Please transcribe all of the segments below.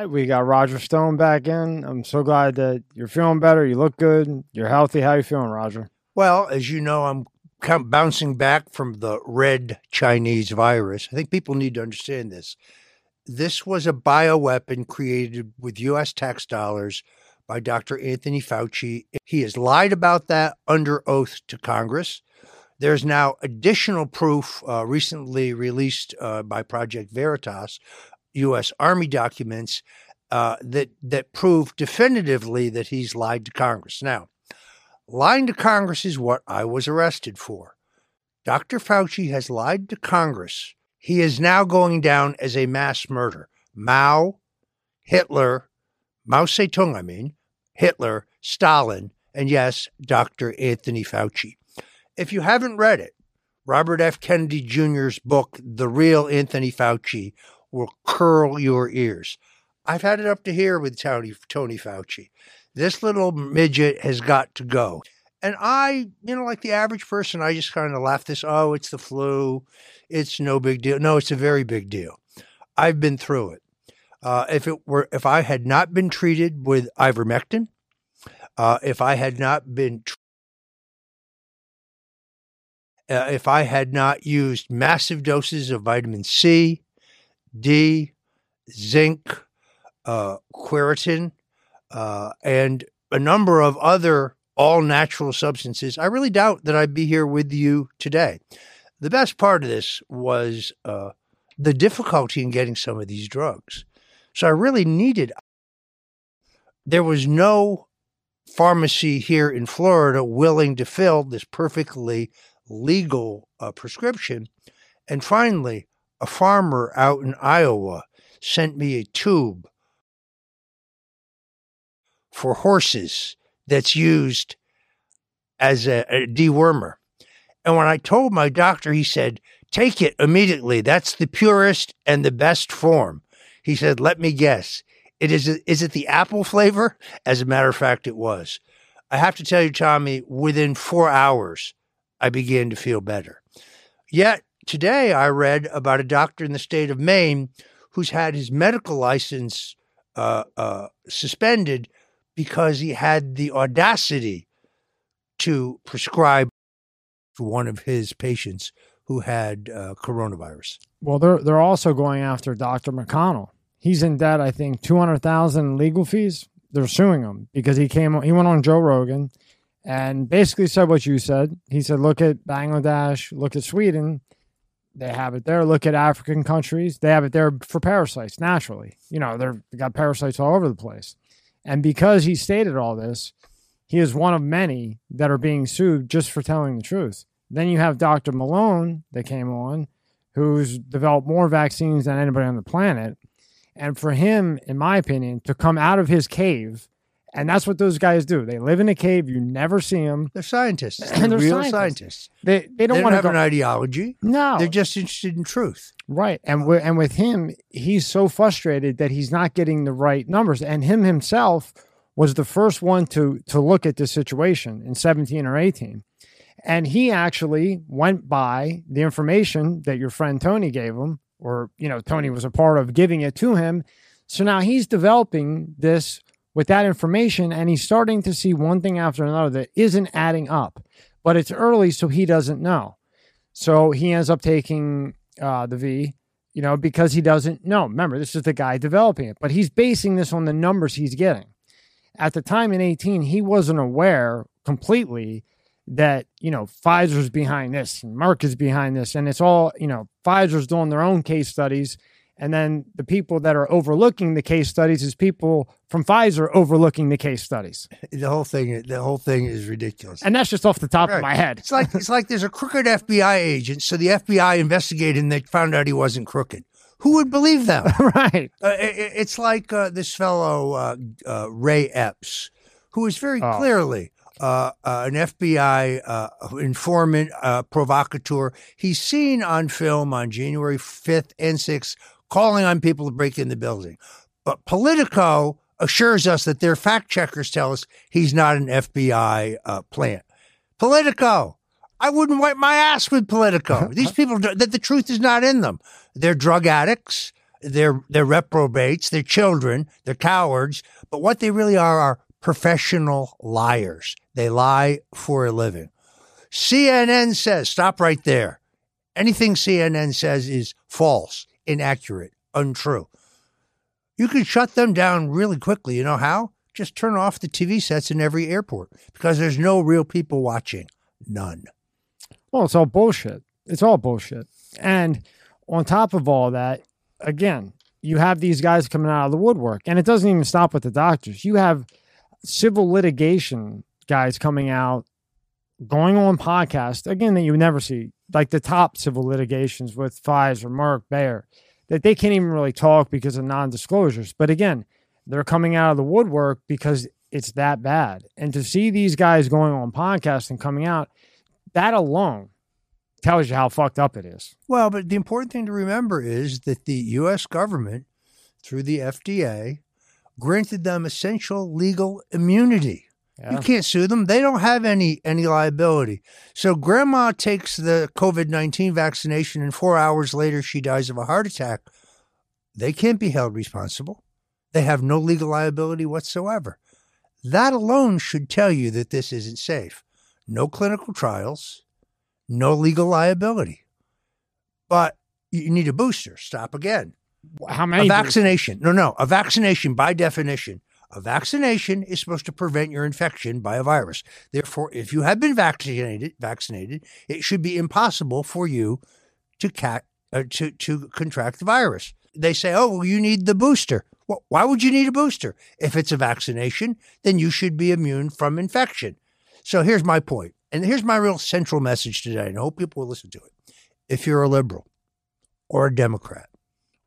right, we got Roger Stone back in. I'm so glad that you're feeling better. You look good. You're healthy. How you feeling, Roger? Well, as you know, I'm bouncing back from the red Chinese virus. I think people need to understand this. This was a bioweapon created with U.S. tax dollars by Dr. Anthony Fauci. He has lied about that under oath to Congress. There's now additional proof uh, recently released uh, by Project Veritas, U.S. Army documents uh, that that prove definitively that he's lied to Congress. Now, lying to Congress is what I was arrested for. Dr. Fauci has lied to Congress. He is now going down as a mass murderer. Mao, Hitler, Mao Zedong, I mean, Hitler, Stalin, and yes, Dr. Anthony Fauci. If you haven't read it, Robert F. Kennedy Jr.'s book, The Real Anthony Fauci, will curl your ears. I've had it up to here with Tony, Tony Fauci. This little midget has got to go. And I, you know, like the average person, I just kind of laugh this, oh, it's the flu. It's no big deal. No, it's a very big deal. I've been through it. Uh, if it were, if I had not been treated with ivermectin, uh, if I had not been uh, if I had not used massive doses of vitamin C, D, zinc, uh, quercetin, uh, and a number of other all natural substances, I really doubt that I'd be here with you today. The best part of this was uh, the difficulty in getting some of these drugs. So I really needed. There was no pharmacy here in Florida willing to fill this perfectly legal uh, prescription. And finally, a farmer out in Iowa sent me a tube for horses that's used as a, a dewormer. And when I told my doctor, he said, Take it immediately. That's the purest and the best form. He said, Let me guess. It is, is it the apple flavor? As a matter of fact, it was. I have to tell you, Tommy, within four hours, I began to feel better. Yet today I read about a doctor in the state of Maine who's had his medical license uh, uh, suspended because he had the audacity to prescribe for one of his patients who had uh, coronavirus. Well, they're they're also going after Dr. McConnell. He's in debt, I think, two hundred thousand legal fees. They're suing him because he came. He went on Joe Rogan and basically said what you said. He said, look at Bangladesh, look at Sweden. They have it there. Look at African countries. They have it there for parasites naturally. You know, they're, they got parasites all over the place. And because he stated all this, he is one of many that are being sued just for telling the truth. Then you have Dr. Malone that came on, who's developed more vaccines than anybody on the planet. And for him, in my opinion, to come out of his cave and that's what those guys do. They live in a cave. You never see them. They're scientists. They're, they're real scientists. scientists. They they don't, they don't have go, an ideology. No, they're just interested in truth. Right. And with, and with him, he's so frustrated that he's not getting the right numbers. And him himself was the first one to to look at this situation in 17 or 18. And he actually went by the information that your friend Tony gave him, or you know, Tony was a part of giving it to him. So now he's developing this with that information and he's starting to see one thing after another that isn't adding up. But it's early, so he doesn't know. So he ends up taking uh, the V, you know, because he doesn't know. Remember, this is the guy developing it, but he's basing this on the numbers he's getting. At the time in 18, he wasn't aware completely that, you know, Pfizer's behind this and Merck is behind this. And it's all, you know, Pfizer's doing their own case studies and then the people that are overlooking the case studies is people from Pfizer overlooking the case studies. The whole thing, the whole thing is ridiculous. And that's just off the top right. of my head. It's like it's like there's a crooked FBI agent, so the FBI investigated and they found out he wasn't crooked. Who would believe them? right. Uh, it, it's like uh, this fellow uh, uh Ray Epps, who is very oh. clearly uh, uh, an FBI uh, informant, uh, provocateur. He's seen on film on January 5th and 6th calling on people to break in the building. But Politico assures us that their fact checkers tell us he's not an FBI uh, plant. Politico, I wouldn't wipe my ass with Politico. These people, that the truth is not in them. They're drug addicts. they're they're reprobates, they're children, they're cowards, but what they really are are professional liars. They lie for a living. CNN says, stop right there. Anything CNN says is false, inaccurate, untrue. You can shut them down really quickly. You know how? Just turn off the TV sets in every airport because there's no real people watching. None. Well, it's all bullshit. It's all bullshit. And on top of all that, again, you have these guys coming out of the woodwork, and it doesn't even stop with the doctors. You have civil litigation guys coming out, going on podcasts again that you never see, like the top civil litigations with Pfizer, Merck, Bayer, that they can't even really talk because of non-disclosures. But again, they're coming out of the woodwork because it's that bad. And to see these guys going on podcasts and coming out, that alone tells you how fucked up it is. Well, but the important thing to remember is that the U.S. government, through the FDA, granted them essential legal immunity. Yeah. You can't sue them. They don't have any any liability. So grandma takes the COVID-19 vaccination and 4 hours later she dies of a heart attack. They can't be held responsible. They have no legal liability whatsoever. That alone should tell you that this isn't safe. No clinical trials, no legal liability. But you need a booster. Stop again. How many? A many? vaccination. No, no. A vaccination, by definition, a vaccination is supposed to prevent your infection by a virus. Therefore, if you have been vaccinated, vaccinated, it should be impossible for you to cat, uh, to to contract the virus. They say, "Oh, well, you need the booster." Well, why would you need a booster? If it's a vaccination, then you should be immune from infection. So here's my point, and here's my real central message today, and I hope people will listen to it. If you're a liberal, or a Democrat,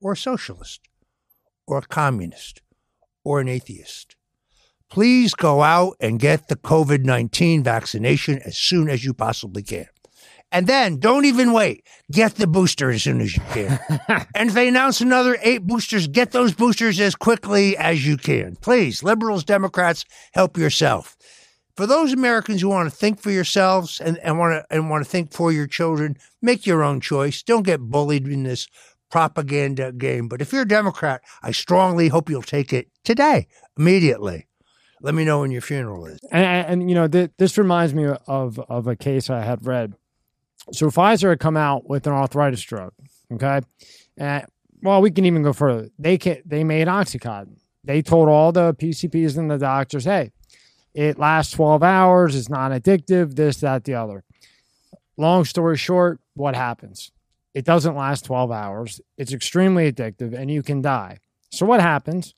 or a socialist, or a communist, or an atheist, please go out and get the COVID 19 vaccination as soon as you possibly can. And then don't even wait. Get the booster as soon as you can. and if they announce another eight boosters, get those boosters as quickly as you can. Please, liberals, Democrats, help yourself. For those Americans who want to think for yourselves and, and want to and want to think for your children, make your own choice. Don't get bullied in this propaganda game. But if you're a Democrat, I strongly hope you'll take it today, immediately. Let me know when your funeral is. and, and, you know, th- this reminds me of of a case I had read. So Pfizer had come out with an arthritis drug. Okay, and well, we can even go further. They can, they made OxyContin. They told all the PCPs and the doctors, "Hey, it lasts twelve hours. It's not addictive. This, that, the other." Long story short, what happens? It doesn't last 12 hours. It's extremely addictive and you can die. So what happens?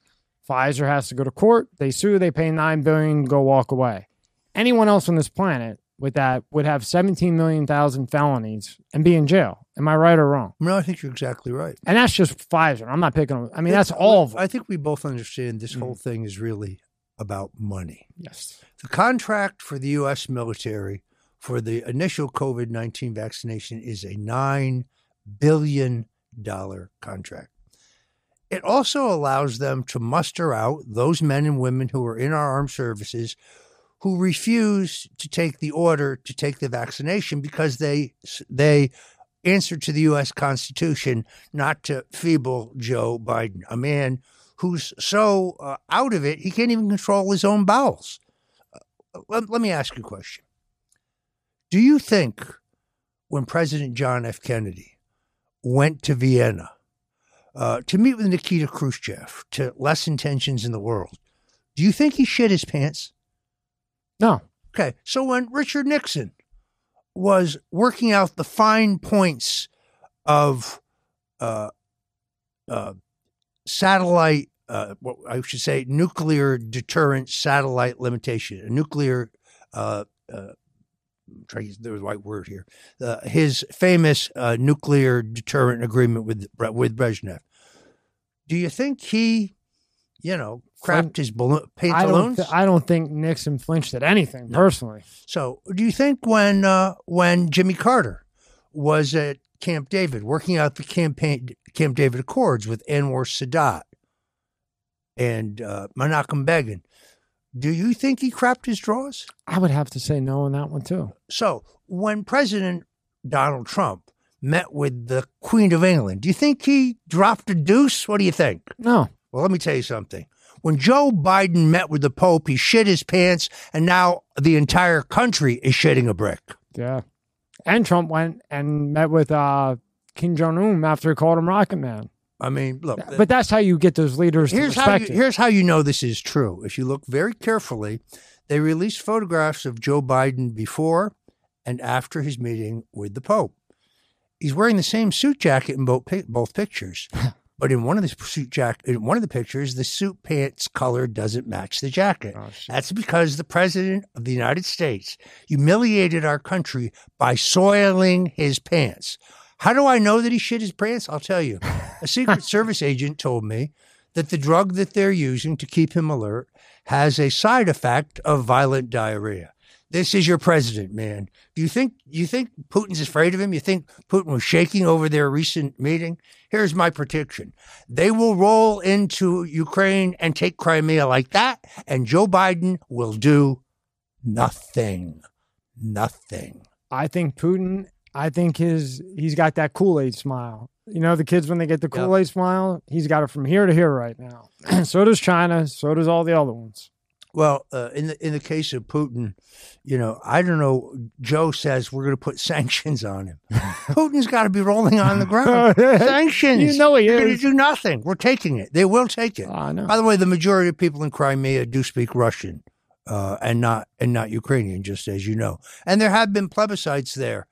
Pfizer has to go to court. They sue, they pay 9 billion, go walk away. Anyone else on this planet with that would have 17 million thousand felonies and be in jail. Am I right or wrong? No, I think you're exactly right. And that's just Pfizer. I'm not picking on I mean that's all of them. I think we both understand this mm-hmm. whole thing is really about money. Yes. The contract for the U.S. military for the initial COVID 19 vaccination is a $9 billion contract. It also allows them to muster out those men and women who are in our armed services who refuse to take the order to take the vaccination because they they answer to the U.S. Constitution, not to feeble Joe Biden, a man who's so uh, out of it he can't even control his own bowels. Uh, let, let me ask you a question. Do you think when President John F. Kennedy went to Vienna uh, to meet with Nikita Khrushchev to lessen tensions in the world, do you think he shit his pants? No. Okay, so when Richard Nixon was working out the fine points of uh, uh, satellite, uh, what I should say, nuclear deterrent satellite limitation, a nuclear, uh, uh, trying to the right word here, uh, his famous uh, nuclear deterrent agreement with with Brezhnev. Do you think he, you know, crapped his balloon, I don't th- I don't think Nixon flinched at anything personally. So, do you think when uh, when Jimmy Carter was at Camp David working out the campaign Camp David Accords with Anwar Sadat and uh, Menachem Begin, do you think he crapped his drawers? I would have to say no on that one too. So, when President Donald Trump met with the Queen of England. Do you think he dropped a deuce? What do you think? No. Well, let me tell you something. When Joe Biden met with the Pope, he shit his pants, and now the entire country is shitting a brick. Yeah. And Trump went and met with uh, Kim Jong Un after he called him Rocket Man. I mean, look. But that's how you get those leaders here's to how you, it. here's how you know this is true. If you look very carefully, they released photographs of Joe Biden before and after his meeting with the Pope. He's wearing the same suit jacket in both both pictures, but in one of the suit jack in one of the pictures, the suit pants color doesn't match the jacket. Oh. That's because the president of the United States humiliated our country by soiling his pants. How do I know that he shit his pants? I'll tell you. A Secret Service agent told me that the drug that they're using to keep him alert has a side effect of violent diarrhea. This is your president, man. Do you think you think Putin's afraid of him? You think Putin was shaking over their recent meeting? Here's my prediction. They will roll into Ukraine and take Crimea like that, and Joe Biden will do nothing. Nothing. I think Putin. I think his he's got that Kool Aid smile. You know the kids when they get the Kool Aid smile, he's got it from here to here right now. so does China. So does all the other ones. Well, uh, in the in the case of Putin, you know, I don't know. Joe says we're going to put sanctions on him. Putin's got to be rolling on the ground. sanctions. You know he You're going to is. do nothing. We're taking it. They will take it. I know. By the way, the majority of people in Crimea do speak Russian uh, and not and not Ukrainian, just as you know. And there have been plebiscites there.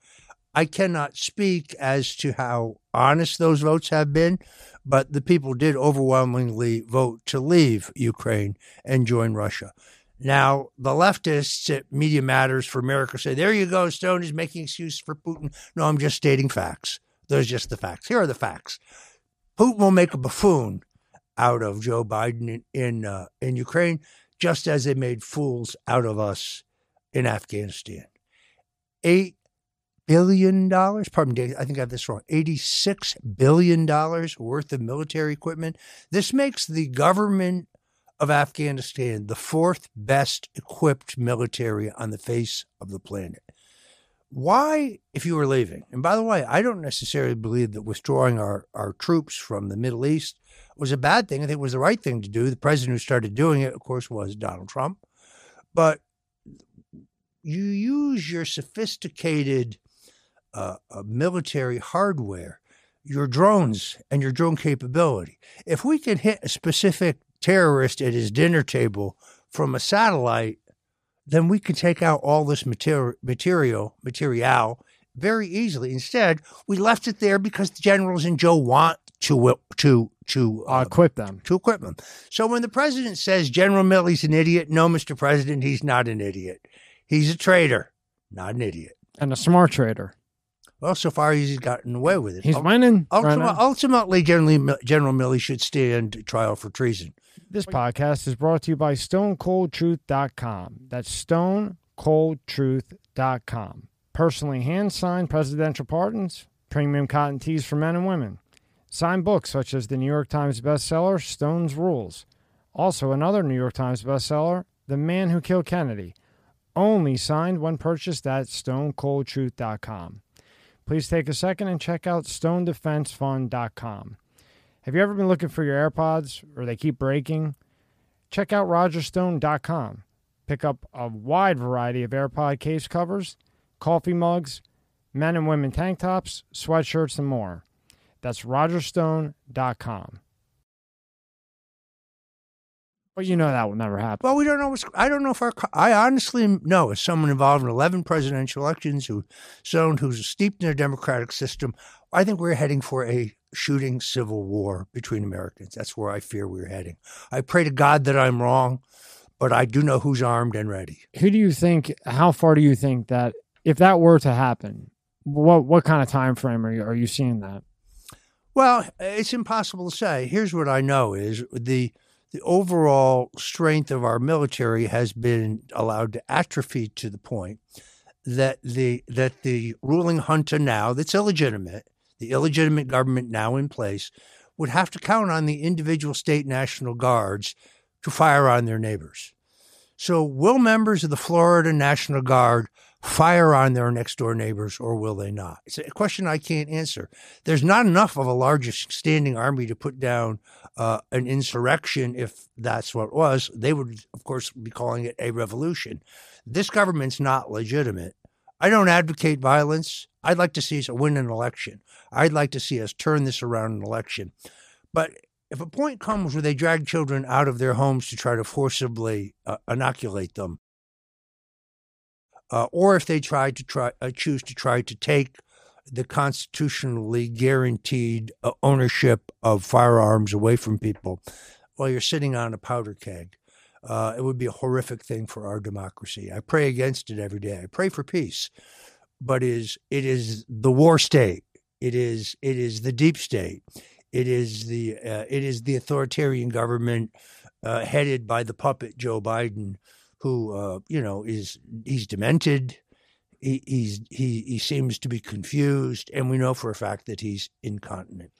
I cannot speak as to how honest those votes have been, but the people did overwhelmingly vote to leave Ukraine and join Russia. Now, the leftists at Media Matters for America say, there you go, Stone is making excuses for Putin. No, I'm just stating facts. Those are just the facts. Here are the facts. Putin will make a buffoon out of Joe Biden in in, uh, in Ukraine, just as they made fools out of us in Afghanistan. Eight billion dollars, pardon me, I think I have this wrong. Eighty-six billion dollars worth of military equipment. This makes the government of Afghanistan the fourth best equipped military on the face of the planet. Why, if you were leaving, and by the way, I don't necessarily believe that withdrawing our, our troops from the Middle East was a bad thing. I think it was the right thing to do. The president who started doing it, of course, was Donald Trump. But you use your sophisticated uh, uh, military hardware, your drones, and your drone capability. If we can hit a specific terrorist at his dinner table from a satellite, then we can take out all this material, material, material very easily. Instead, we left it there because the generals and Joe want to to to Uh, uh, equip them. to equip them. So when the president says General Milley's an idiot, no, Mr. President, he's not an idiot. He's a traitor, not an idiot. And a smart traitor. Well, so far he's gotten away with it. He's winning. ultima- now. ultimately, General, General Milley should stand trial for treason. This podcast is brought to you by StoneColdTruth.com. That's StoneColdTruth.com. Personally hand signed presidential pardons, premium cotton tees for men and women, signed books such as the New York Times bestseller Stone's Rules. Also, another New York Times bestseller, The Man Who Killed Kennedy, only signed when purchased at StoneColdTruth.com. Please take a second and check out StoneDefenseFund.com. Have you ever been looking for your AirPods or they keep breaking? Check out RogerStone.com. Pick up a wide variety of AirPod case covers, coffee mugs, men and women tank tops, sweatshirts, and more. That's RogerStone.com. But you know that will never happen. Well, we don't know. What's, I don't know if our. I honestly know as someone involved in eleven presidential elections, who someone who's steeped in their democratic system. I think we're heading for a shooting civil war between Americans. That's where I fear we're heading. I pray to God that I'm wrong, but I do know who's armed and ready. Who do you think? How far do you think that if that were to happen, what what kind of time frame are you are you seeing that? Well, it's impossible to say. Here's what I know is the the overall strength of our military has been allowed to atrophy to the point that the that the ruling junta now that's illegitimate, the illegitimate government now in place, would have to count on the individual state national guards to fire on their neighbors. So will members of the Florida National Guard fire on their next door neighbors or will they not? It's a question I can't answer. There's not enough of a large standing army to put down uh, an insurrection if that's what it was. They would, of course, be calling it a revolution. This government's not legitimate. I don't advocate violence. I'd like to see us win an election. I'd like to see us turn this around an election. But if a point comes where they drag children out of their homes to try to forcibly uh, inoculate them, uh, or if they try to try uh, choose to try to take the constitutionally guaranteed uh, ownership of firearms away from people while you're sitting on a powder keg. Uh, it would be a horrific thing for our democracy. I pray against it every day. I pray for peace, but is it is the war state. It is it is the deep state. It is the uh, it is the authoritarian government uh, headed by the puppet Joe Biden who uh, you know is he's demented. He, he's he he seems to be confused, and we know for a fact that he's incontinent.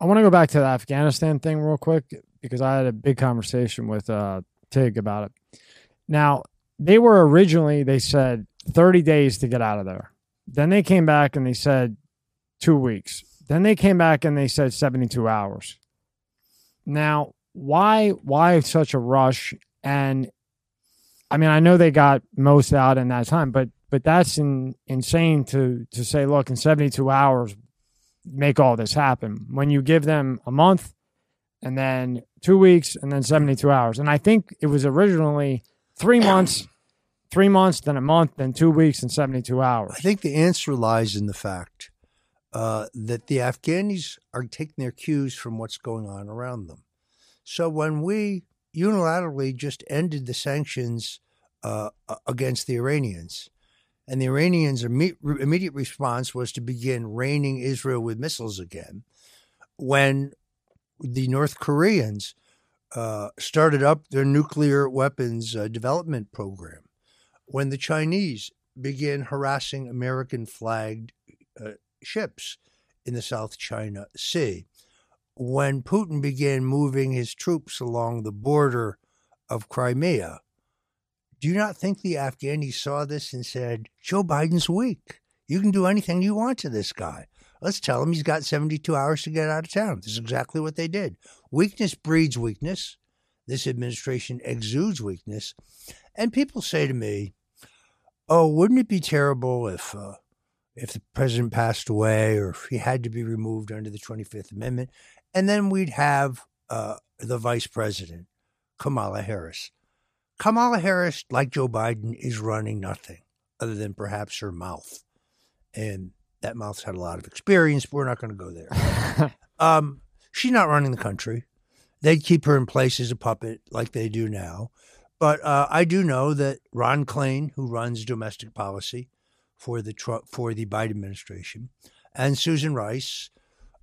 I want to go back to the Afghanistan thing real quick because I had a big conversation with uh, Tig about it. Now they were originally they said 30 days to get out of there. Then they came back and they said two weeks. Then they came back and they said 72 hours. Now, why why such a rush? And I mean, I know they got most out in that time, but but that's in, insane to to say, look, in 72 hours, make all this happen. When you give them a month, and then two weeks, and then 72 hours, and I think it was originally three months, three months, then a month, then two weeks, and 72 hours. I think the answer lies in the fact uh, that the Afghanis are taking their cues from what's going on around them. So when we unilaterally just ended the sanctions uh, against the Iranians. And the Iranians' immediate response was to begin raining Israel with missiles again. When the North Koreans uh, started up their nuclear weapons uh, development program, when the Chinese began harassing American flagged uh, ships in the South China Sea, when Putin began moving his troops along the border of Crimea, do you not think the Afghani saw this and said, Joe Biden's weak? You can do anything you want to this guy. Let's tell him he's got 72 hours to get out of town. This is exactly what they did. Weakness breeds weakness. This administration exudes weakness. And people say to me, oh, wouldn't it be terrible if uh, if the president passed away or if he had to be removed under the 25th Amendment? And then we'd have uh, the vice president, Kamala Harris. Kamala Harris, like Joe Biden, is running nothing other than perhaps her mouth. And that mouth's had a lot of experience, but we're not going to go there. um, she's not running the country. They'd keep her in place as a puppet like they do now. But uh, I do know that Ron Klain, who runs domestic policy for the for the Biden administration, and Susan Rice,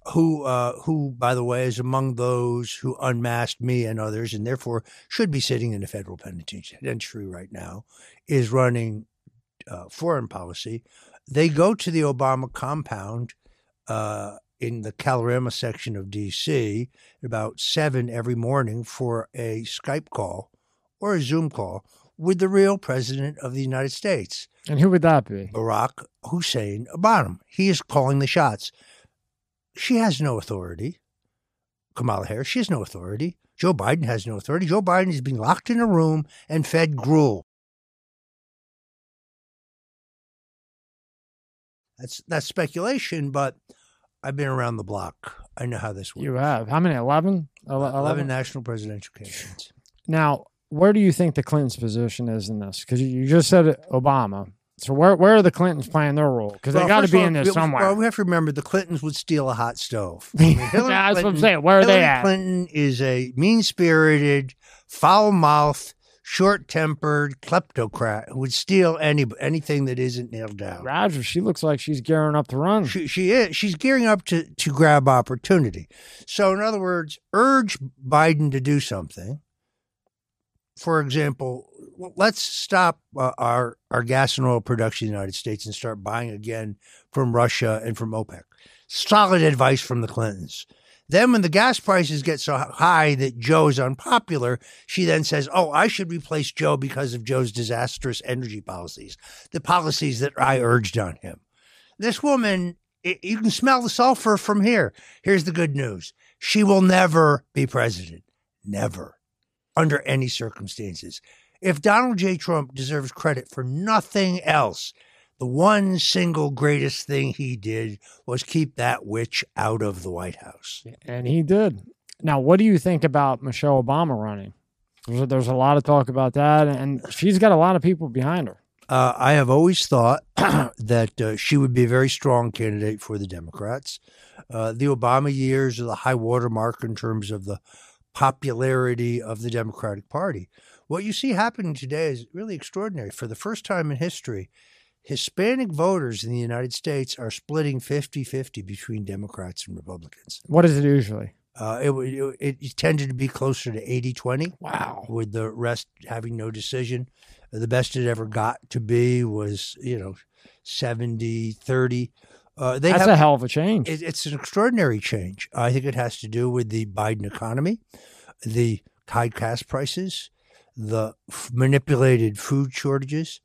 who, uh, who, by the way, is among those who unmasked me and others, and therefore should be sitting in a federal penitentiary right now, is running uh, foreign policy. They go to the Obama compound uh, in the Kalorama section of D.C. about seven every morning for a Skype call or a Zoom call with the real president of the United States. And who would that be? Barack Hussein Obama. He is calling the shots. She has no authority. Kamala Harris, she has no authority. Joe Biden has no authority. Joe Biden is being locked in a room and fed gruel. That's that's speculation, but I've been around the block. I know how this works. You have how many? 11? 11? Uh, 11 national presidential campaigns. Now, where do you think the Clintons' position is in this? Because you just said Obama. So where where are the Clintons playing their role? Because well, they got to be all, in this somewhere. Well, we have to remember the Clintons would steal a hot stove. I mean, That's Clinton, what I'm saying. Where are Hillary they at? Clinton is a mean spirited, foul mouthed, short tempered kleptocrat who would steal any anything that isn't nailed down. Roger, she looks like she's gearing up to run. She, she is. She's gearing up to to grab opportunity. So, in other words, urge Biden to do something. For example, let's stop uh, our our gas and oil production in the United States and start buying again from Russia and from OPEC. Solid advice from the Clintons. Then, when the gas prices get so high that Joe's unpopular, she then says, Oh, I should replace Joe because of Joe's disastrous energy policies, the policies that I urged on him. This woman, you can smell the sulfur from here. Here's the good news she will never be president. Never. Under any circumstances. If Donald J. Trump deserves credit for nothing else, the one single greatest thing he did was keep that witch out of the White House. And he did. Now, what do you think about Michelle Obama running? There's a, there's a lot of talk about that, and she's got a lot of people behind her. Uh, I have always thought that uh, she would be a very strong candidate for the Democrats. Uh, the Obama years are the high water mark in terms of the popularity of the Democratic Party. What you see happening today is really extraordinary. For the first time in history, Hispanic voters in the United States are splitting 50 50 between Democrats and Republicans. What is it usually? Uh, it, it, it, tended to be closer to 80 20. Wow. With the rest having no decision. The best it ever got to be was, you know, 70 30. Uh, That's have, a hell of a change. It, it's an extraordinary change. I think it has to do with the Biden economy, the high gas prices, the f- manipulated food shortages,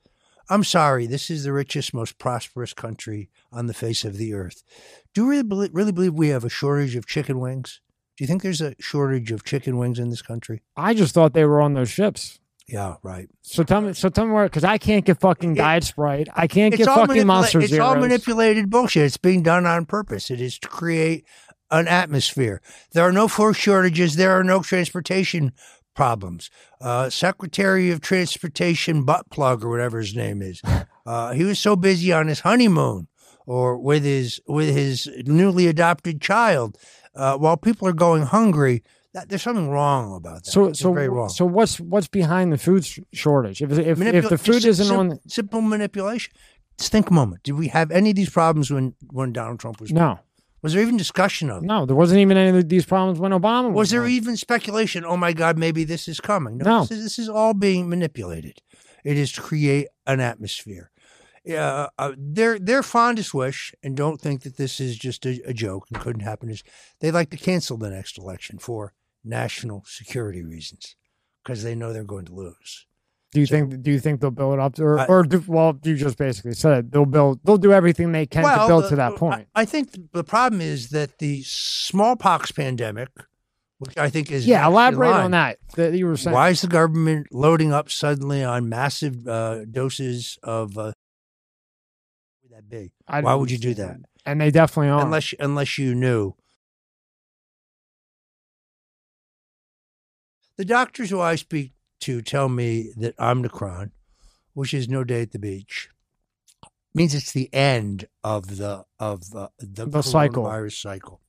I'm sorry, this is the richest, most prosperous country on the face of the earth. Do you really believe, really believe we have a shortage of chicken wings? Do you think there's a shortage of chicken wings in this country? I just thought they were on those ships. Yeah, right. So tell me, so tell me where, because I can't get fucking Diet Sprite. I can't get fucking manipula- Monster It's Zeros. all manipulated bullshit. It's being done on purpose. It is to create an atmosphere. There are no food shortages. There are no transportation problems. Uh, Secretary of Transportation butt plug or whatever his name is. Uh, he was so busy on his honeymoon or with his with his newly adopted child uh, while people are going hungry. That, there's something wrong about that. So, it's so, very wrong. so what's what's behind the food shortage? If if, Manipul- if the food isn't sim- on simple manipulation. Just think a moment. Did we have any of these problems when when Donald Trump was? No. Was there even discussion of it? No, there wasn't even any of these problems when Obama was. Was there even speculation? Oh my God, maybe this is coming. No, no. This, is, this, is, all being manipulated. It is to create an atmosphere. Uh, uh, their their fondest wish, and don't think that this is just a, a joke and couldn't happen, is they'd like to cancel the next election for national security reasons because they know they're going to lose. Do you so, think? Do you think they'll build up, or, I, or do, well, you just basically said they'll build. They'll do everything they can well, to build to that point. I, I think the problem is that the smallpox pandemic, which I think is yeah. Elaborate on that. That you were saying. Why is the government loading up suddenly on massive uh, doses of? Uh, would that be? Why would you do that? And they definitely are. Unless unless you knew. The doctors who I speak to tell me that Omicron, which is no day at the beach, means it's the end of the of the the, the cycle virus cycle,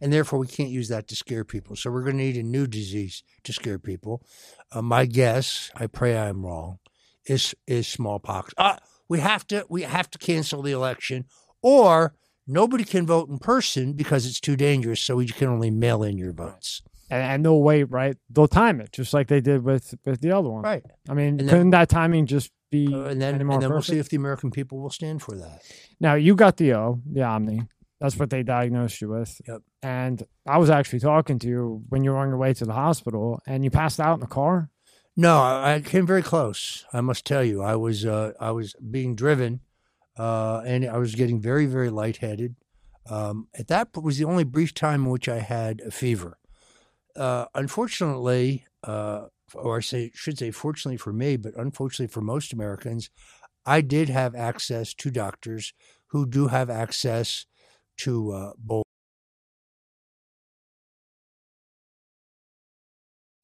and therefore we can't use that to scare people. So we're going to need a new disease to scare people. Uh, my guess, I pray I'm wrong, is is smallpox. Uh, we have to we have to cancel the election, or nobody can vote in person because it's too dangerous. So we can only mail in your votes and, and they'll wait, right? They'll time it just like they did with with the other one, right? I mean, and couldn't then, that timing just be uh, and then, and then we'll see if the American people will stand for that. Now you got the O, the Omni. That's what they diagnosed you with. Yep. And I was actually talking to you when you were on your way to the hospital, and you passed out in the car. No, I came very close. I must tell you, I was uh, I was being driven, uh, and I was getting very very lightheaded. Um, at that was the only brief time in which I had a fever uh, unfortunately, uh, or I say, should say, fortunately for me, but unfortunately for most Americans, I did have access to doctors who do have access to uh, both.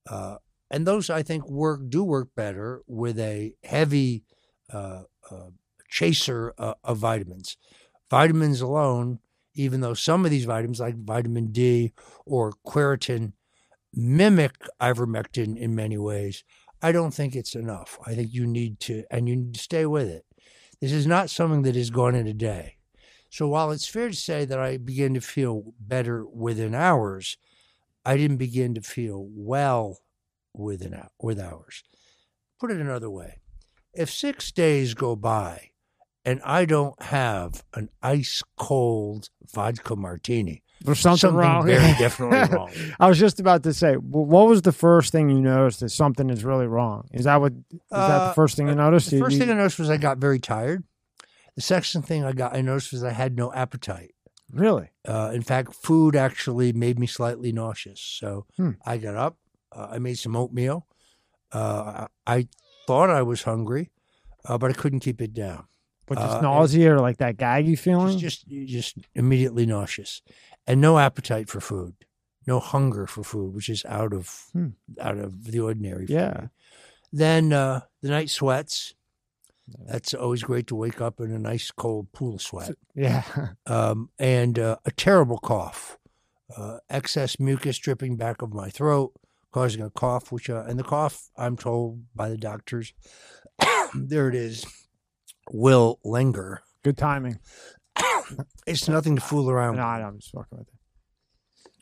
Uh, and those I think work do work better with a heavy uh, uh, chaser uh, of vitamins. Vitamins alone, even though some of these vitamins, like vitamin D or quercetin, mimic ivermectin in many ways, I don't think it's enough. I think you need to, and you need to stay with it. This is not something that is gone in a day. So while it's fair to say that I began to feel better within hours, I didn't begin to feel well within with hours. Put it another way: if six days go by and I don't have an ice cold vodka martini. There's something, Something wrong. very definitely wrong. I was just about to say, what was the first thing you noticed that something is really wrong? Is that what? Is that the Uh, first thing you noticed? The first you- thing I noticed was I got very tired. The second thing I got I noticed was I had no appetite. really? Uh, in fact, food actually made me slightly nauseous. So Hmm. I got up. Uh, I made some oatmeal. Uh, I thought I was hungry, uh, but I couldn't keep it down. But just Uh, nausea or like that gaggy feeling? Just, just, just immediately nauseous, and no appetite for food, no hunger for food, which is out of Hmm. out of the ordinary. for Yeah. me. Then uh, the night sweats. That's always great to wake up in a nice cold pool of sweat. yeah. um, and uh, a terrible cough, uh, excess mucus dripping back of my throat, causing a cough. Which uh, and the cough, I'm told by the doctors, there it is, will linger. Good timing. It's nothing to fool around. No, with. no, I'm just fucking with it.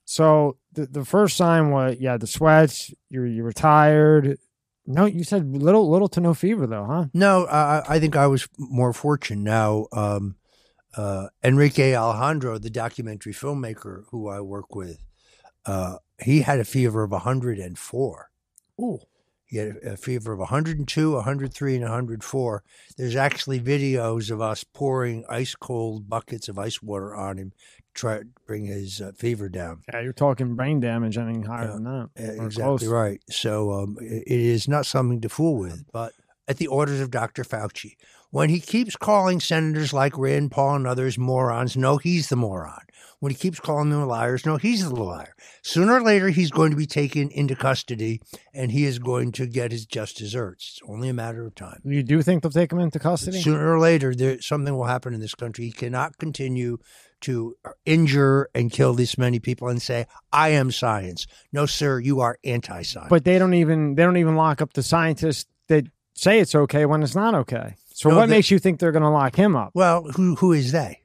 So the the first sign was yeah the sweats. You were you were tired. No, you said little little to no fever though, huh? No, I, I think I was more fortunate. Now, um, uh, Enrique Alejandro, the documentary filmmaker who I work with, uh, he had a fever of 104. Ooh. He had a fever of 102, 103, and 104. There's actually videos of us pouring ice cold buckets of ice water on him to try to bring his uh, fever down. Yeah, you're talking brain damage anything higher than that. Exactly close. right. So um, it it is not something to fool with, but at the orders of Dr. Fauci. When he keeps calling senators like Rand Paul and others morons, no, he's the moron. When he keeps calling them liars, no, he's the liar. Sooner or later, he's going to be taken into custody and he is going to get his just desserts. It's only a matter of time. You do think they'll take him into custody? Sooner or later, there, something will happen in this country. He cannot continue to injure and kill this many people and say, I am science. No, sir, you are anti science. But they don't even they don't even lock up the scientists that say it's okay when it's not okay. So No, what they- makes you think they're going to lock him up? Well, who who is they?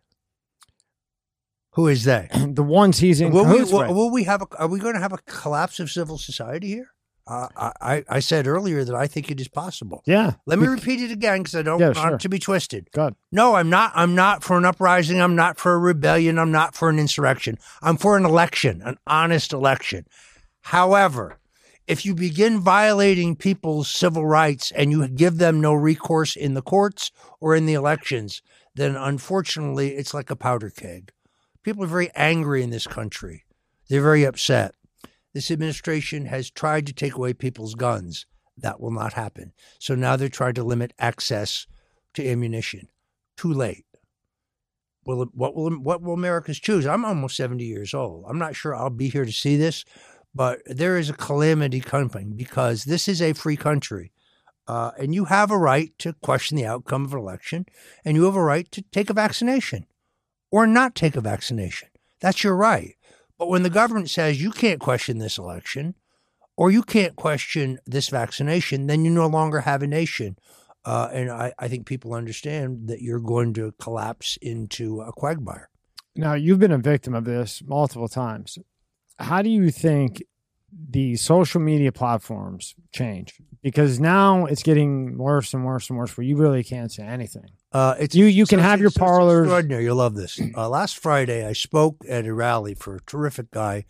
Who is they? the ones he's in will, we, will, will we have a? Are we going to have a collapse of civil society here? Uh, I I said earlier that I think it is possible. yeah. Let me repeat it again because I don't Yeah, want sure. to be twisted. God. No, I'm not. I'm not for an uprising. I'm not for a rebellion. I'm not for an insurrection. I'm for an election, an honest election. However, if you begin violating people's civil rights and you give them no recourse in the courts or in the elections, then unfortunately it's like a powder keg. People are very angry in this country. They're very upset. This administration has tried to take away people's guns. That will not happen. So now they're trying to limit access to ammunition. Too late. Will what will what will Americans choose? I'm almost 70 years old. I'm not sure I'll be here to see this, but there is a calamity coming because this is a free country. Uh, and you have a right to question the outcome of an election, and you have a right to take a vaccination or not take a vaccination. That's your right. But when the government says you can't question this election or you can't question this vaccination, then you no longer have a nation. Uh, and I, I think people understand that you're going to collapse into a quagmire. Now, you've been a victim of this multiple times. How do you think the social media platforms change? Because now it's getting worse and worse and worse where you really can't say anything. Uh, it's You- you can have your Parlers- Extraordinary. You'll love this. Uh, last Friday, I spoke at a rally for a terrific guy,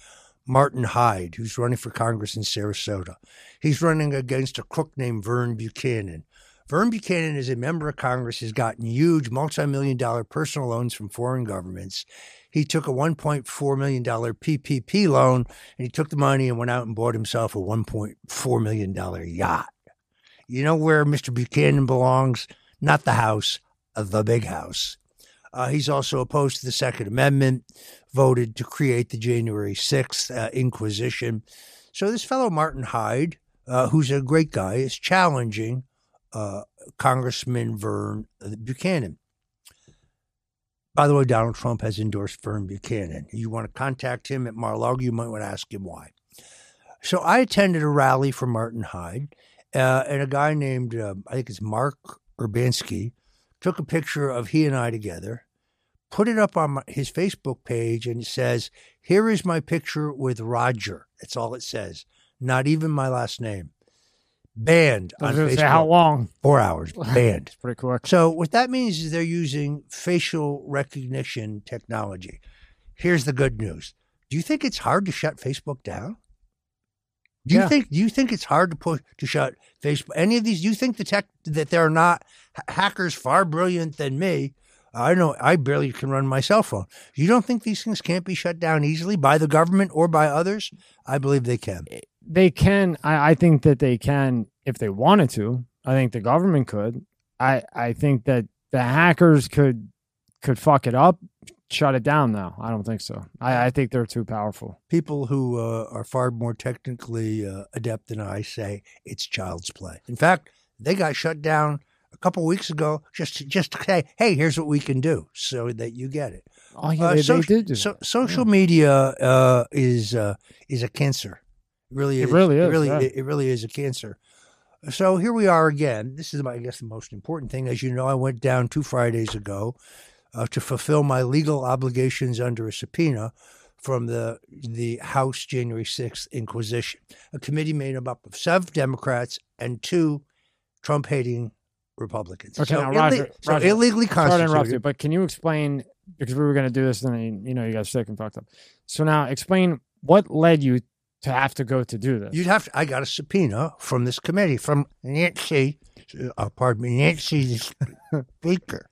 Martin Hyde, who's running for Congress in Sarasota. He's running against a crook named Vern Buchanan. Vern Buchanan is a member of Congress, has gotten huge multi-million dollar personal loans from foreign governments. He took a $1.4 million PPP loan and he took the money and went out and bought himself a $1.4 million yacht. You know where Mr. Buchanan belongs? Not the house, the big house. Uh, he's also opposed to the Second Amendment, voted to create the January 6th uh, Inquisition. So this fellow, Martin Hyde, uh, who's a great guy, is challenging uh, Congressman Vern Buchanan. By the way, Donald Trump has endorsed Vern Buchanan. You want to contact him at Mar-a-Lago, you might want to ask him why. So I attended a rally for Martin Hyde, uh, and a guy named, uh, I think it's Mark Urbanski, took a picture of he and I together, put it up on my, his Facebook page, and it says, Here is my picture with Roger. That's all it says, not even my last name. Banned on Facebook. say how long? Four hours banned. It's pretty quick. So what that means is they're using facial recognition technology. Here's the good news. Do you think it's hard to shut Facebook down? Do you Yeah. think do you think it's hard to push to shut Facebook any of these do you think the tech that they're not ha- hackers far brilliant than me? I know I barely can run my cell phone. You don't think these things can't be shut down easily by the government or by others? I believe they can. They can. I, I think that they can if they wanted to. I think the government could. I I think that the hackers could could fuck it up, shut it down. Though I don't think so. I, I think they're too powerful. People who uh, are far more technically uh, adept than I say it's child's play. In fact, they got shut down a couple weeks ago just to, just to say, "Hey, here's what we can do," so that you get it. Oh yeah, Uh, they, soci- they did do so, that. social media uh, is uh, is a cancer. It really It is. really It is, really, yeah. it, it really is a cancer. So here we are again. This is, I guess, the most important thing. As you know, I went down two Fridays ago uh, to fulfill my legal obligations under a subpoena from the the House January sixth Inquisition, a committee made up of seven Democrats and two Trump hating Republicans. Okay, so, now, Roger- so Roger, illegally Sorry to interrupt you, but can you explain because we were going to do this and then you know you got sick and fucked up. So now explain what led you to have to go to do this. You'd have to. I got a subpoena from this committee from Nancy. Uh, pardon me, Nancy Speaker.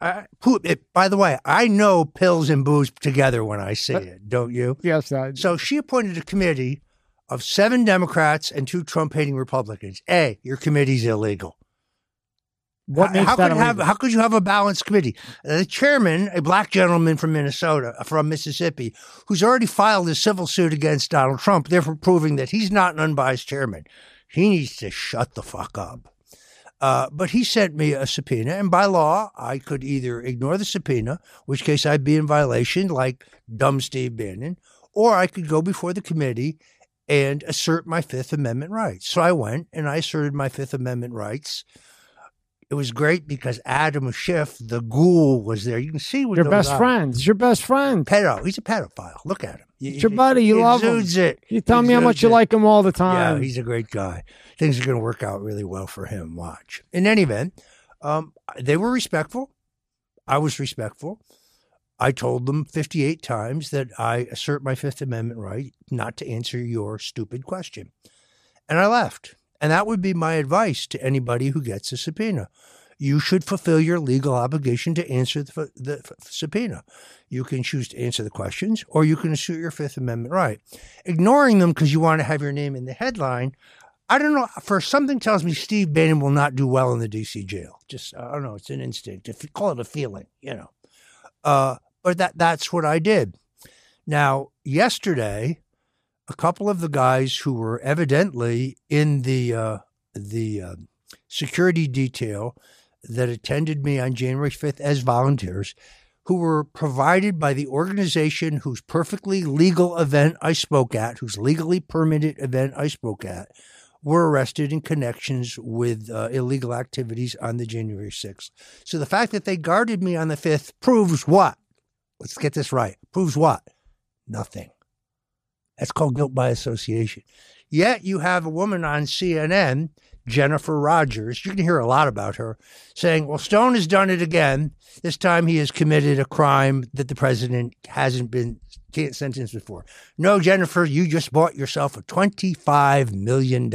I, who- it, by the way, I know pills and booze together when I see it, don't you? yes, I, do. So she appointed a committee of seven Democrats and two Trump-hating Republicans. A, your committee's illegal. What how, makes how that could have how could you have a balanced committee? The chairman, a black gentleman from Minnesota, uh, from Mississippi, who's already filed a civil suit against Donald Trump, therefore proving that he's not an unbiased chairman. He needs to shut the fuck up. Uh, but he sent me a subpoena, and by law, I could either ignore the subpoena, which case I'd be in violation, like dumb Steve Bannon, or I could go before the committee and assert my Fifth Amendment rights. So I went and I asserted my Fifth Amendment rights. It was great because Adam Schiff, the ghoul, was there. You can see what your best friend. It's your best friend. Pedo. He's a pedophile. Look at him. It's your buddy. You he love him. it. You tell me how much Exudes you like him all the time. Yeah, he's a great guy. Things are going to work out really well for him. Watch. In any event, um, they were respectful. I was respectful. I told them 58 times that I assert my Fifth Amendment right not to answer your stupid question. And I left. And that would be my advice to anybody who gets a subpoena. You should fulfill your legal obligation to answer the, the subpoena. You can choose to answer the questions, or you can assert your Fifth Amendment right. Ignoring them because you want to have your name in the headline, I don't know. For something tells me Steve Bannon will not do well in the D.C. jail. Just I don't know. It's an instinct. If you call it a feeling, you know. Uh, but that that's what I did. Now, yesterday, a couple of the guys who were evidently in the uh, the uh, security detail that attended me on January fifth as volunteers, who were provided by the organization whose perfectly legal event I spoke at, whose legally permitted event I spoke at, were arrested in connections with uh, illegal activities on the January 6th. So the fact that they guarded me on the 5th proves what? Let's get this right. Proves what? Nothing. That's called guilt by association. Yet you have a woman on CNN, Jennifer Rodgers, you can hear a lot about her, saying, well, Stone has done it again. This time he has committed a crime that the president hasn't been can't sentenced before. No, Jennifer, you just bought yourself a $25 million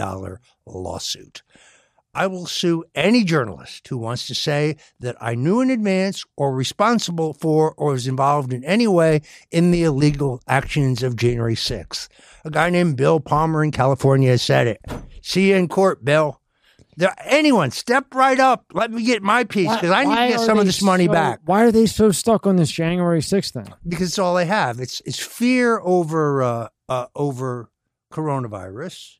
lawsuit. I will sue any journalist who wants to say that I knew in advance or responsible for or was involved in any way in the illegal actions of January 6th. A guy named Bill Palmer in California said it. See you in court, Bill. There, anyone, step right up. Let me get my piece because I need to get some of this money so- back Why are they so stuck on this January 6th thing? because it's all they have. It's it's fear over uh, uh, over coronavirus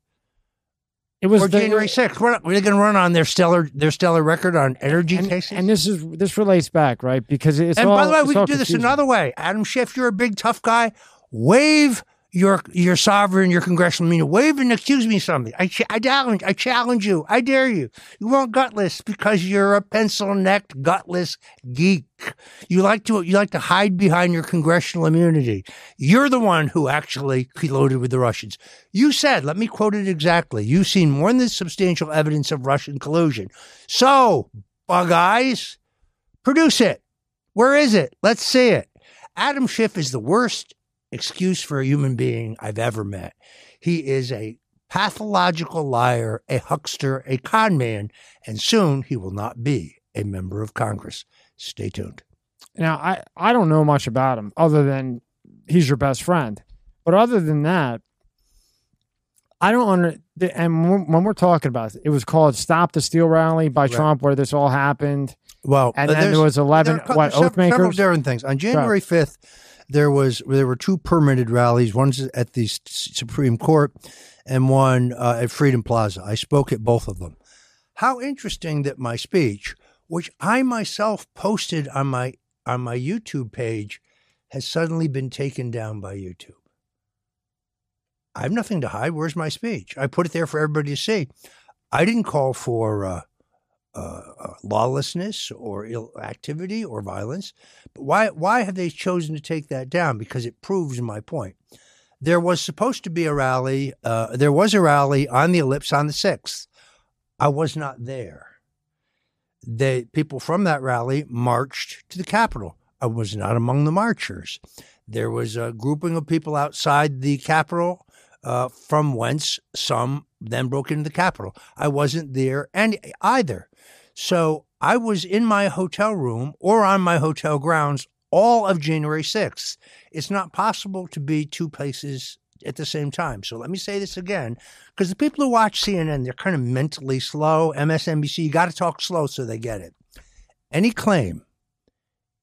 It was or the- January sixth. They going to run on their stellar their stellar record on energy and, cases? and this is this relates back right because it's And all, by the way, we can do this another way. Adam Schiff, you're a big tough guy. Waive your your sovereign, your congressional immunity. Waive and accuse me of something. I, ch- I challenge, I challenge you. I dare you. You won't gutless because you're a pencil necked, gutless geek. You like to you like to hide behind your congressional immunity. You're the one who actually colluded with the Russians. You said, let me quote it exactly. You've seen more than substantial evidence of Russian collusion. So, bug eyes, produce it. Where is it? Let's see it. Adam Schiff is the worst excuse for a human being I've ever met. He is a pathological liar, a huckster, a con man, and soon he will not be a member of Congress. Stay tuned. Now, I, I don't know much about him other than he's your best friend. But other than that, I don't under and when we're talking about it, it was called "Stop the Steal" rally by right. Trump, where this all happened. Well, and uh, then there was eleven there what oath makers. Several different things on January fifth there was there were two permitted rallies. One's at the Supreme Court, and one uh, at Freedom Plaza. I spoke at both of them. How interesting that my speech, which I myself posted on my on my YouTube page, has suddenly been taken down by YouTube. I have nothing to hide. Where's my speech? I put it there for everybody to see. I didn't call for uh, uh, uh, lawlessness or ill activity or violence. But why why have they chosen to take that down? Because it proves my point. There was supposed to be a rally. Uh, there was a rally on the ellipse on the sixth. I was not there. The people from that rally marched to the Capitol. I was not among the marchers. There was a grouping of people outside the Capitol, uh, from whence some then broke into the Capitol. I wasn't there and either. So I was in my hotel room or on my hotel grounds all of January 6th. It's not possible to be two places at the same time. So let me say this again, because the people who watch CNN, they're kind of mentally slow. MSNBC, you got to talk slow so they get it. Any claim,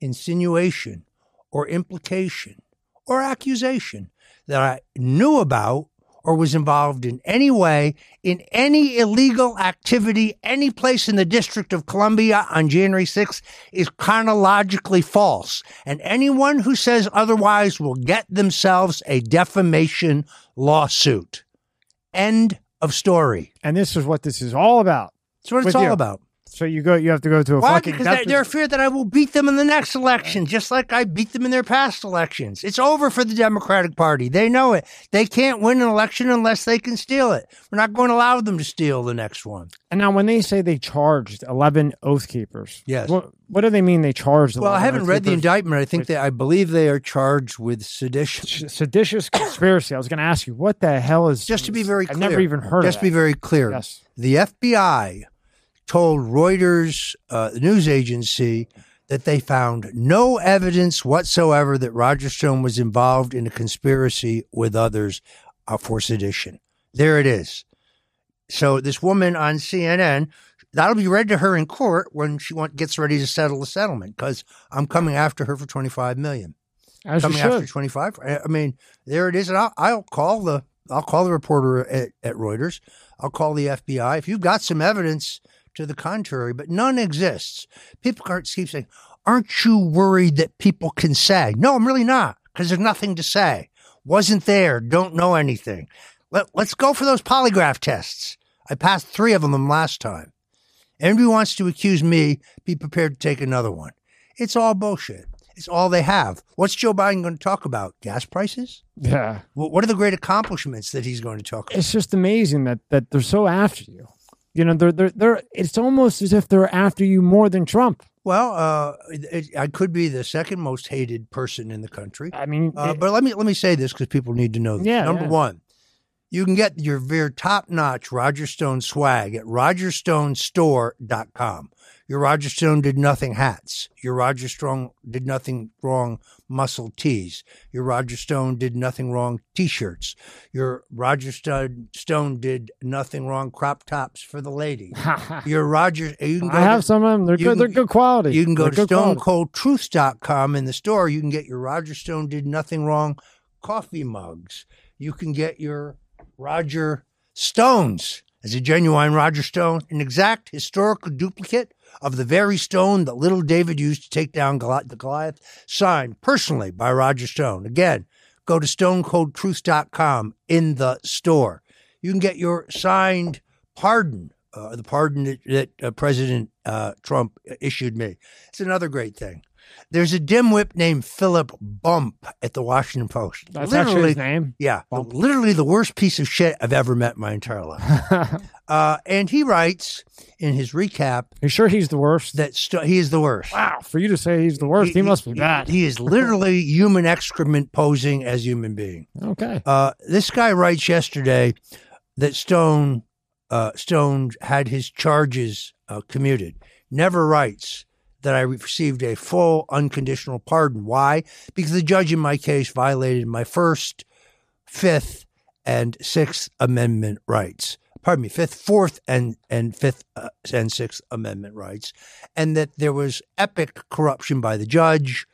insinuation, or implication, or accusation that I knew about or was involved in any way in any illegal activity any place in the District of Columbia on January 6th is chronologically false. And anyone who says otherwise will get themselves a defamation lawsuit. End of story. And this is what this is all about. That's what it's all you. about. So you go. You have to go to a Why? fucking. Because they're, they're afraid that I will beat them in the next election, just like I beat them in their past elections. It's over for the Democratic Party. They know it. They can't win an election unless they can steal it. We're not going to allow them to steal the next one. And now, when they say they charged eleven oath keepers, yes, what, what do they mean? They charged? Well, I haven't read the indictment. I think that I believe they are charged with sedition, seditious conspiracy. I was going to ask you what the hell is. Just to be very clear, I've never even heard. Just to be very clear. Yes, the FBI told Reuters, uh, the news agency, that they found no evidence whatsoever that Roger Stone was involved in a conspiracy with others uh, for sedition. There it is. So this woman on CNN, that'll be read to her in court when she want, gets ready to settle the settlement because I'm coming after her for 25 million. As coming after 25. I mean, there it is. And I'll, I'll call the I'll call the reporter at, at Reuters. I'll call the FBI. If you've got some evidence to the contrary, but none exists. People keep saying, Aren't you worried that people can say? No, I'm really not, because there's nothing to say. Wasn't there, don't know anything. Let, let's go for those polygraph tests. I passed three of them last time. Anybody wants to accuse me, be prepared to take another one. It's all bullshit. It's all they have. What's Joe Biden going to talk about? Gas prices? Yeah. What are the great accomplishments that he's going to talk about? It's just amazing that that they're so after you. You know, they're they're they're. It's almost as if they're after you more than Trump. Well, uh, it, I could be the second most hated person in the country. I mean, uh, it, but let me let me say this because people need to know. This. Yeah. Number yeah. one, you can get your very top notch Roger Stone swag at RogerStoneStore.com. Your Roger Stone did nothing hats. Your Roger Stone did nothing wrong muscle tees. Your Roger Stone did nothing wrong t-shirts. Your Roger Stone did nothing wrong crop tops for the lady. Your Roger you can go I have to, some of them. They're good. Can, they're good quality. You can go they're to stonecoldtruths.com in the store. You can get your Roger Stone did nothing wrong coffee mugs. You can get your Roger Stones as a genuine Roger Stone, an exact historical duplicate of the very stone that little David used to take down the Goliath, signed personally by Roger Stone. Again, go to stonecoldtruth.com in the store. You can get your signed pardon, uh, the pardon that, that uh, President uh, Trump issued me. It's another great thing. There's a dimwit named Philip Bump at the Washington Post. That's actually his name. Yeah, Bump. literally the worst piece of shit I've ever met in my entire life. uh, and he writes in his recap you sure he's the worst? that st- he is the worst. wow, for you to say he's the worst, he, must be bad. He is literally human excrement posing as human being. okay. Uh, this guy writes yesterday that Stone uh, Stone had his charges uh, commuted. Never writes that I received a full unconditional pardon. Why? Because the judge in my case violated my first, fifth, and sixth amendment rights. Pardon me, fifth, fourth, and and fifth uh, and sixth amendment rights, and that there was epic corruption by the judge,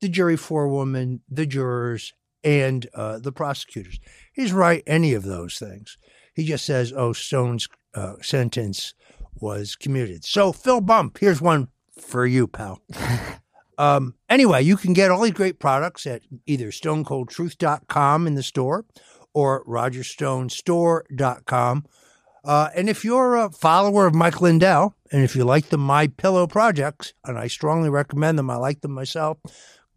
the jury forewoman, the jurors, and uh, the prosecutors. He's right any of those things. He just says, "Oh, Stone's uh, sentence was commuted." So, Phil Bump, here's one for you, pal. um, anyway, you can get all these great products at either StoneColdTruth.com in the store or RogerStoneStore.com. Uh, and if you're a follower of Mike Lindell, and if you like the My Pillow projects, and I strongly recommend them, I like them myself,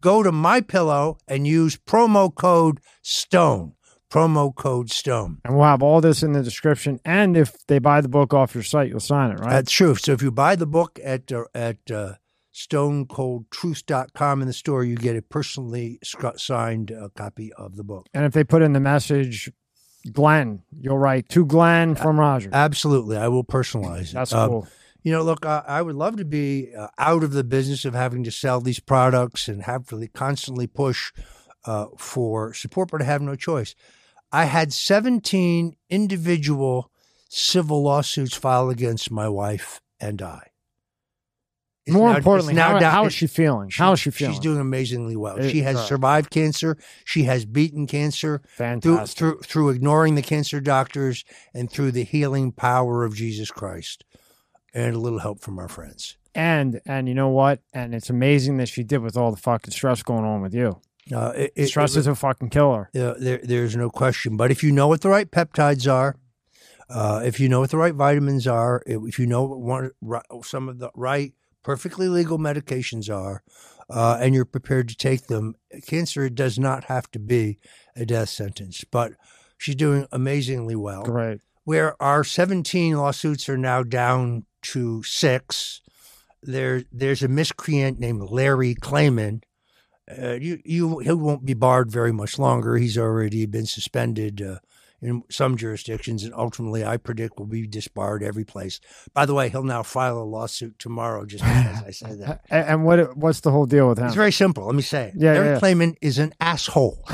go to My Pillow and use promo code STONE. Promo code STONE. And we'll have all this in the description. And if they buy the book off your site, you'll sign it, right? That's true. So if you buy the book at uh, at uh, stonecoldtruth.com in the store, you get a personally signed uh, copy of the book. and if they put in the message, Glenn, you'll write to Glenn from Roger. Absolutely, I will personalize it. That's Um, cool. You know, look, I, I would love to be uh, out of the business of having to sell these products and have to constantly push uh, for support, but I have no choice. I had 17 individual civil lawsuits filed against my wife and I. It's More now- importantly, now how, down- how is she feeling? how is she feeling? She's doing amazingly well. It- she has uh, survived cancer. She has beaten cancer through, through through ignoring the cancer doctors and through the healing power of Jesus Christ, and a little help from our friends. And and you know what? And it's amazing that she did with all the fucking stress going on with you. Uh, it, it- stress it- is a fucking killer. uh, there, there's no question. But if you know what the right peptides are, uh, if you know what the right vitamins are, if you know what one, ri- some of the right, perfectly legal medications are, uh, and you're prepared to take them, cancer does not have to be a death sentence. But she's doing amazingly well. Great. Where our 17 lawsuits are now down to six. There, there's a miscreant named Larry Klayman. Uh, you, you, he won't be barred very much longer. He's already been suspended uh, in some jurisdictions, and ultimately, I predict will be disbarred every place. By the way, he'll now file a lawsuit tomorrow just because I said that. And what what's the whole deal with him? It's very simple. Let me say it. Yeah, Larry yeah. Clayman is an asshole.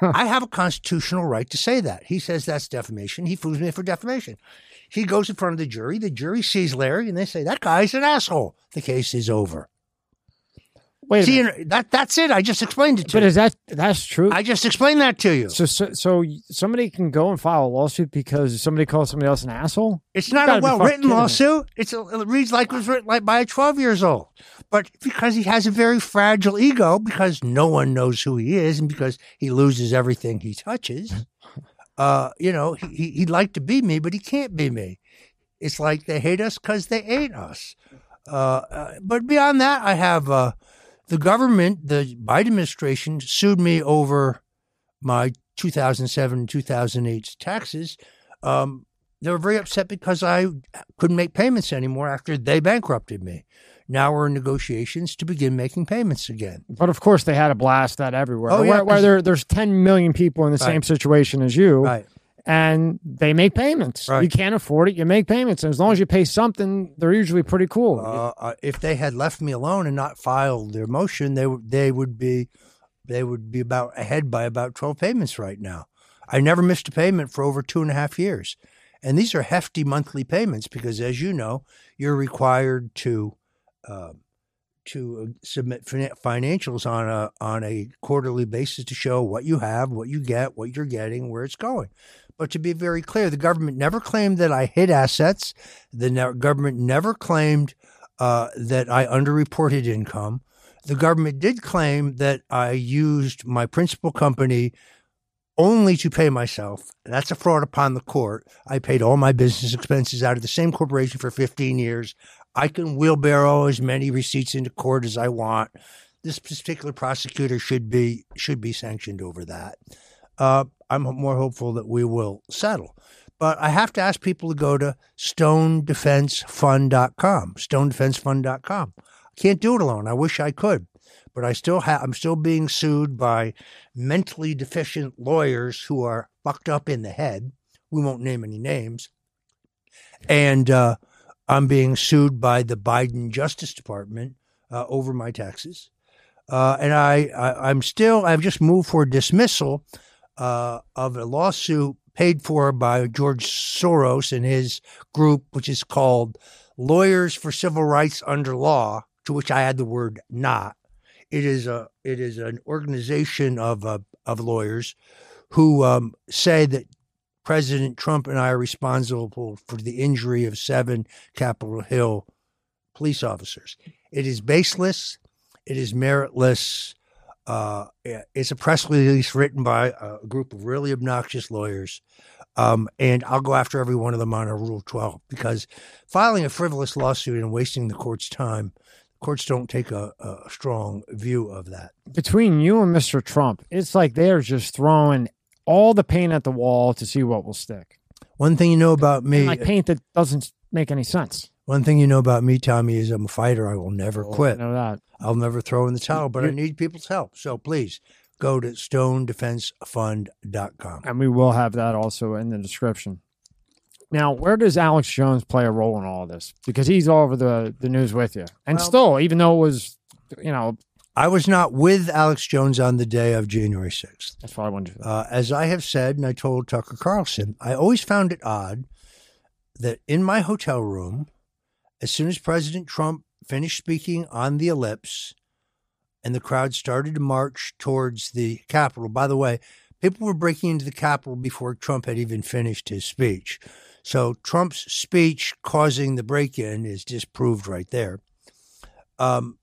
I have a constitutional right to say that. He says that's defamation. He fools me for defamation. He goes in front of the jury. The jury sees Larry and they say, that guy's an asshole. The case is over. Wait, See, that, that's it. I just explained it to but you. But is that that's true? I just explained that to you. so, so so somebody can go and file a lawsuit because somebody calls somebody else an asshole. It's not a well written lawsuit. It's a, it reads like it was written like by a 12 years old. But because he has a very fragile ego, because no one knows who he is, and because he loses everything he touches, uh, you know, he, he, he'd like to be me, but he can't be me. It's like they hate us because they ain't us. Uh, uh, but beyond that, I have uh, the government, the Biden administration sued me over my 2007 2008 taxes. Um, they were very upset because I couldn't make payments anymore after they bankrupted me. Now we're in negotiations to begin making payments again. But of course, they had a blast that everywhere. Oh, yeah, where, where there, there's 10 million people in the Right. same situation as you, Right. And they make payments. Right. You can't afford it, you make payments. And as long as you pay something, they're usually pretty cool. Uh, uh, if they had left me alone and not filed their motion, they would they would be they would be about ahead by about twelve payments right now. I never missed a payment for over two and a half years, and these are hefty monthly payments because, as you know, you're required to uh, to submit financials on a on a quarterly basis to show what you have, what you get, what you're getting, where it's going. But to be very clear, the government never claimed that I hid assets. The ne- government never claimed uh, that I underreported income. the government did claim that I used my principal company only to pay myself. That's a fraud upon the court. I paid all my business expenses out of the same corporation for 15 years. I can wheelbarrow as many receipts into court as I want. This particular prosecutor should be should be sanctioned over that. Uh, I'm more hopeful that we will settle. But I have to ask people to go to stonedefensefund.com, stonedefensefund.com. I can't do it alone. I wish I could, but I still have, I'm still being sued by mentally deficient lawyers who are fucked up in the head. We won't name any names. And uh, I'm being sued by the Biden Justice Department uh, over my taxes. Uh, and I, I, am still, I've just moved for dismissal uh, of a lawsuit paid for by George Soros and his group, which is called Lawyers for Civil Rights Under Law, to which I add the word not. It is a it is an organization of uh, of lawyers who um, say that President Trump and I are responsible for the injury of seven Capitol Hill police officers. It is baseless. It is meritless. Uh, it's a press release written by a group of really obnoxious lawyers. Um, and I'll go after every one of them on a Rule 12 because filing a frivolous lawsuit and wasting the court's time, courts don't take a, a strong view of that. Between you and Mr. Trump, it's like they're just throwing all the paint at the wall to see what will stick. One thing you know about me, and like paint that doesn't make any sense. One thing you know about me, Tommy, is I'm a fighter. I will never Oh, quit. I know that. I'll never throw in the towel, but I need people's help. So please go to stonedefensefund.com. And we will have that also in the description. Now, where does Alex Jones play a role in all this? Because he's all over the, the news with you. And Well- still, even though it was, you know, I was not with Alex Jones on the day of January 6th. that's what I wanted to Uh, as I have said, and I told Tucker Carlson, I always found it odd that in my hotel room, as soon as President Trump finished speaking on the ellipse and the crowd started to march towards the Capitol, by the way, people were breaking into the Capitol before Trump had even finished his speech. So Trump's speech causing the break in is disproved right there. Um,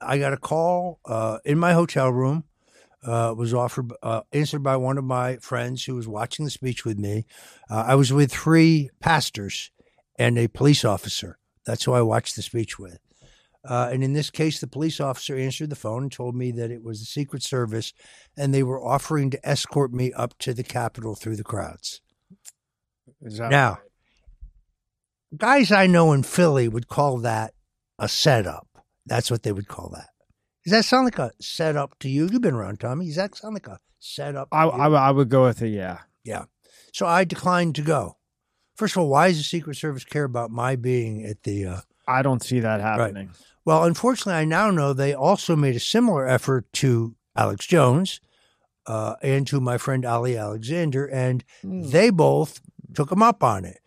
I got a call uh, in my hotel room uh, was offered uh, answered by one of my friends who was watching the speech with me. Uh, I was with three pastors and a police officer. That's who I watched the speech with. Uh, and in this case, the police officer answered the phone and told me that it was the Secret Service, and they were offering to escort me up to the Capitol through the crowds. Now, guys I know in Philly would call that a setup. That's what they would call that. Does that sound like a setup to you? You've been around, Tommy. Does that sound like a setup? to I, you? I, I would go with it, yeah. Yeah. So I declined to go. First of all, why does the Secret Service care about my being at the? Uh, I don't see that happening. well, unfortunately, I now know they also made a similar effort to Alex Jones uh, and to my friend Ali Alexander, and Hmm. they both took him up on it.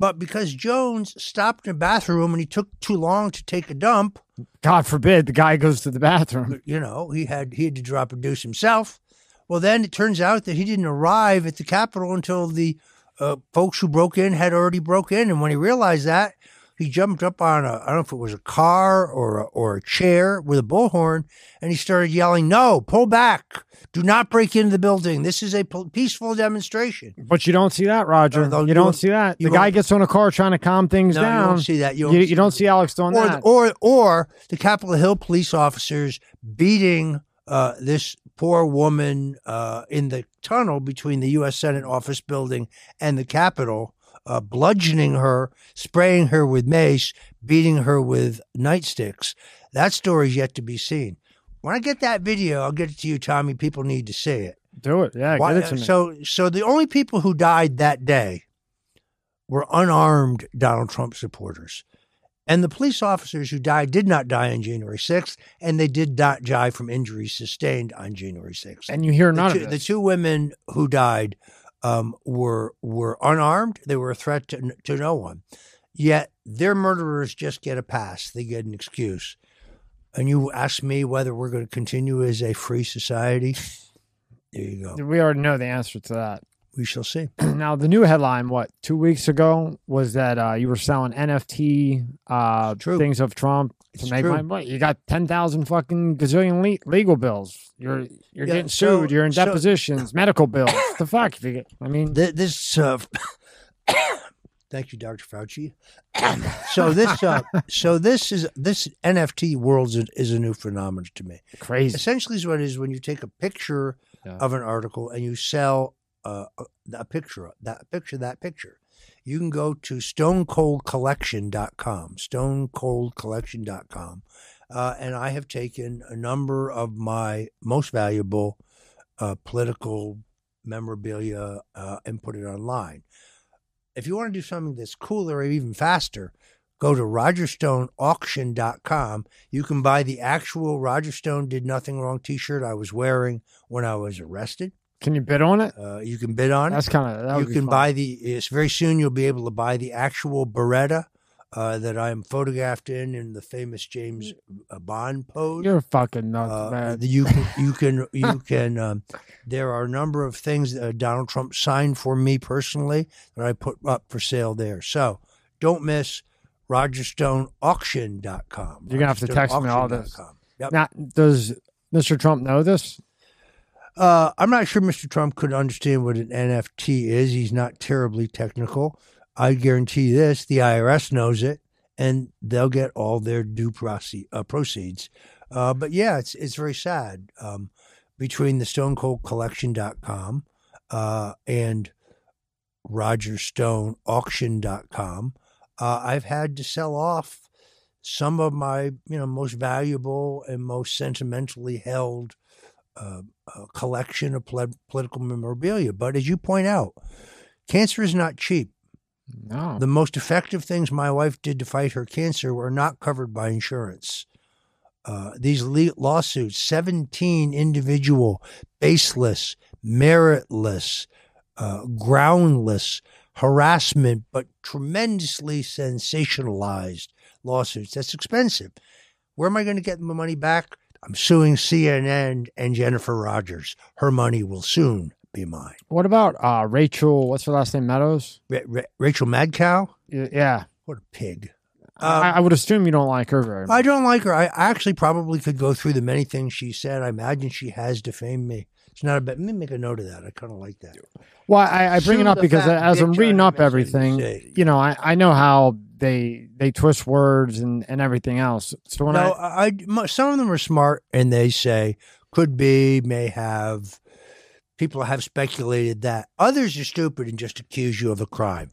But because Jones stopped in a bathroom and he took too long to take a dump, God forbid the guy goes to the bathroom. you know, he had he had to drop a deuce himself. Well, then it turns out that he didn't arrive at the Capitol until the uh, folks who broke in had already broke in, and when he realized that, he jumped up on a I don't know if it was a car or a, or a chair with a bullhorn, and he started yelling, "No, pull back! Do not break into the building. This is a peaceful demonstration." But you don't see that, Roger. You, you don't see that. The guy gets on a car trying to calm things No, you don't see that. You You, don't you see don't see Alex doing or that. or or the Capitol Hill police officers beating uh, this poor woman uh, in the tunnel between the U.S. Senate office building and the Capitol, uh, bludgeoning her, spraying her with mace, beating her with nightsticks. That story's yet to be seen. When I get that video, I'll get it to you, Tommy. People need to see it. Do it. Yeah, Why- get it to me. So, so the only people who died that day were unarmed Donald Trump supporters. And the police officers who died did not die on January 6th, and they did not die from injuries sustained on January 6th. and you hear the, none two, of the two women who died um, were were unarmed. They were a threat to, to no one. Yet their murderers just get a pass. They get an excuse. And you ask me whether we're going to continue as a free society. There you go. we already know the answer to that. We shall see. now, the new headline, what, two weeks ago, was that uh, you were selling NFT uh, True. things of Trump. It's to make true. my money. You got ten thousand fucking gazillion le- legal bills. You're you're Yeah, getting so- sued. you're in so- depositions, medical bills. the fuck? If you get, I mean, Th- This, uh, thank you, Dr. Fauci. so this, uh, so this is this NFT world is, is a new phenomenon to me. crazy. Essentially, is what it is when you take a picture Yeah. of an article and you sell uh, a- a picture, that picture, that picture. You can go to stonecoldcollection.com, stonecoldcollection.com. Uh, and I have taken a number of my most valuable uh, political memorabilia uh, and put it online. If you want to do something that's cooler or even faster, go to rogerstoneauction.com. You can buy the actual Roger Stone Did Nothing Wrong t shirt I was wearing when I was arrested. Can you bid on it? Uh, you can bid on it. That's kind of that You can fun. buy the, it's very soon you'll be able to buy the actual Beretta uh, that I'm photographed in in the famous James uh, Bond pose. You're fucking nuts, Uh, man. you can you can you can. Um, there are a number of things that uh, Donald Trump signed for me personally that I put up for sale there. So don't miss RogerStoneAuction.com. You're gonna have to text me all this. Yep. Now, does Mr. Trump know this? Uh, I'm not sure Mr. Trump could understand what an NFT is. He's not terribly technical. I guarantee this: the IRS knows it, and they'll get all their due proce- uh, proceeds. Uh, but yeah, it's it's very sad. Um, between the StoneColdCollection.com uh, and RogerStoneAuction.com, uh, I've had to sell off some of my you know most valuable and most sentimentally held uh, uh, collection of pol- political memorabilia. But as you point out, cancer is not cheap. No. The most effective things my wife did to fight her cancer were not covered by insurance. Uh, these le- lawsuits, 17 individual, baseless, meritless, uh, groundless, harassment, but tremendously sensationalized lawsuits. That's expensive. Where am I going to get my money back? I'm suing CNN and Jennifer Rodgers. Her money will soon be mine. What about uh, Rachel? What's her last name? Meadows. Ra- Ra- Rachel Madcow? Yeah. What a pig. I, I would assume you don't like her very much. I don't like her. I actually probably could go through the many things she said. I imagine she has defamed me. It's not a bad. Let me make a note of that. I kind of like that. Well, I, I bring it up because as I'm reading up everything, you know, I, I know how they they twist words and, and everything else. So when no, I some of them are smart and they say could be, may have. People have speculated that. Others are stupid and just accuse you of a crime.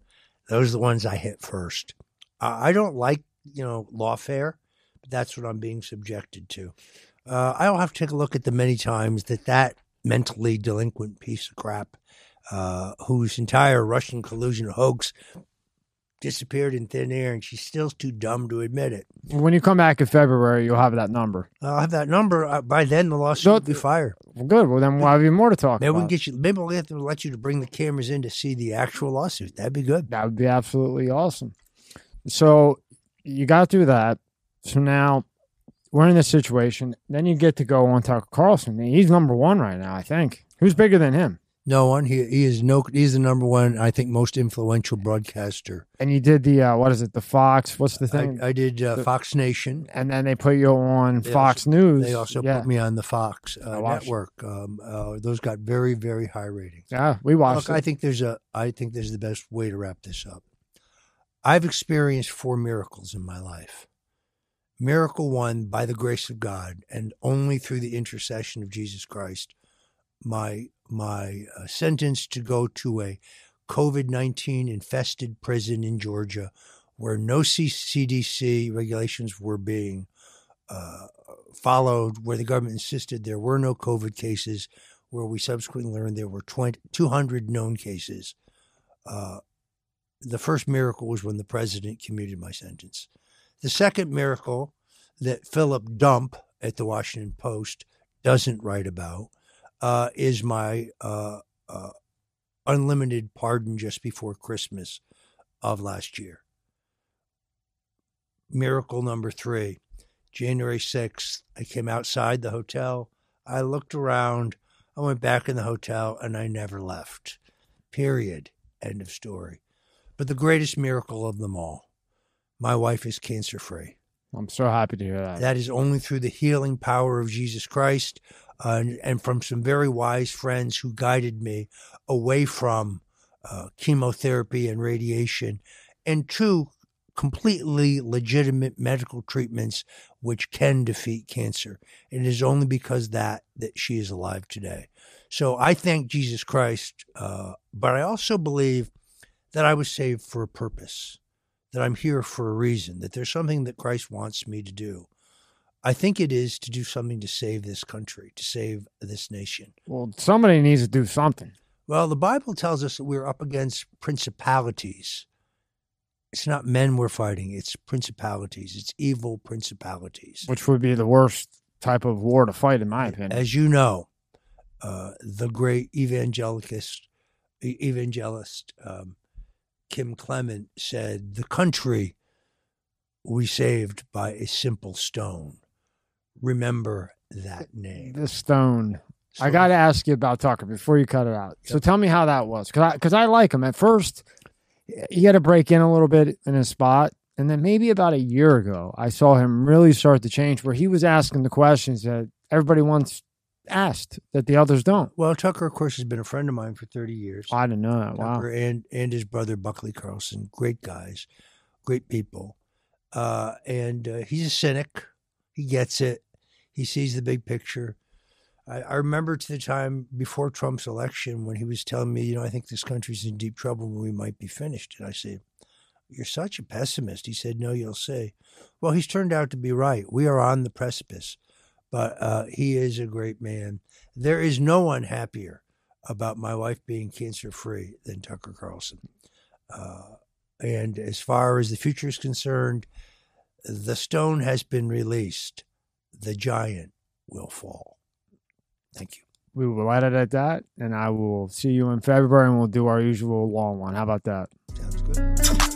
Those are the ones I hit first. I I don't like, you know, lawfare, but that's what I'm being subjected to. Uh, I'll have to take a look at the many times that that mentally delinquent piece of crap, uh, whose entire Russian collusion hoax disappeared in thin air, and she's still too dumb to admit it. when you come back in February, you'll have that number. I'll have that number uh, by then. The lawsuit No, will be fired. Well, good. Well, then we'll have even more to talk Maybe we about. can get you. Maybe we'll have to let you to bring the cameras in to see the actual lawsuit. That'd be good. that would be absolutely awesome. So you got through that. So now we're in this situation. Then you get to go on Tucker Carlson. He's number one right now, I think. Who's bigger than him? No one. He he is no. He's the number one. I think most influential broadcaster. And you did the uh, what is it? The Fox. What's the thing? I did uh, The- Fox Nation. and then they put you on They Fox News. They also yeah, put me on the Fox uh, network. Um, uh, those got very very high ratings. yeah, we watched Look, I think there's a. I think there's the best way to wrap this up. I've experienced four miracles in my life. Miracle one, by the grace of God, and only through the intercession of Jesus Christ, my my uh, sentence to go to a COVID nineteen infested prison in Georgia, where no C- CDC regulations were being uh, followed, where the government insisted there were no COVID cases, where we subsequently learned there were 20, 200 known cases. Uh, the first miracle was when the president commuted my sentence. The second miracle that Philip Dump at the Washington Post doesn't write about uh, is my uh, uh, unlimited pardon just before Christmas of last year. Miracle number three, January 6th, I came outside the hotel. I looked around. I went back in the hotel and I never left. Period. End of story. But the greatest miracle of them all my wife is cancer free. I'm so happy to hear that. That is only through the healing power of Jesus Christ and, and, from some very wise friends who guided me away from uh, chemotherapy and radiation and to completely legitimate medical treatments which can defeat cancer. And it is only because that that she is alive today. So I thank Jesus Christ, uh, but I also believe that I was saved for a purpose, that I'm here for a reason, that there's something that Christ wants me to do. I think it is to do something to save this country, to save this nation. Well, somebody needs to do something. Well, the Bible tells us that we're up against principalities. It's not men we're fighting, it's principalities, it's evil principalities. Which would be the worst type of war to fight, in my opinion. As you know, uh, the great evangelist, evangelist um, Kim Clement said, The country we saved by a simple stone. Remember that name. The stone. So, I got to ask you about Tucker before you cut it out. So tell me how that was, because I I like him. At first, he had to break in a little bit in his spot, and then maybe about a year ago, I saw him really start to change, where he was asking the questions that everybody wants asked that the others don't. Well, Tucker, of course, has been a friend of mine for thirty years. I didn't know that. Tucker wow. and and his brother Buckley Carlson, great guys, great people, uh, and uh, he's a cynic. He gets it. He sees the big picture. I, I remember to the time before Trump's election when he was telling me, you know, I think this country's in deep trouble and we might be finished. And I said, You're such a pessimist. He said, No, you'll see. Well, he's turned out to be right. We are on the precipice, but uh, he is a great man. There is no one happier about my wife being cancer free than Tucker Carlson. Uh, and as far as the future is concerned, the stone has been released. The giant will fall. Thank you. We will let it at that, and I will see you in February, and we'll do our usual long one. How about that? Sounds good.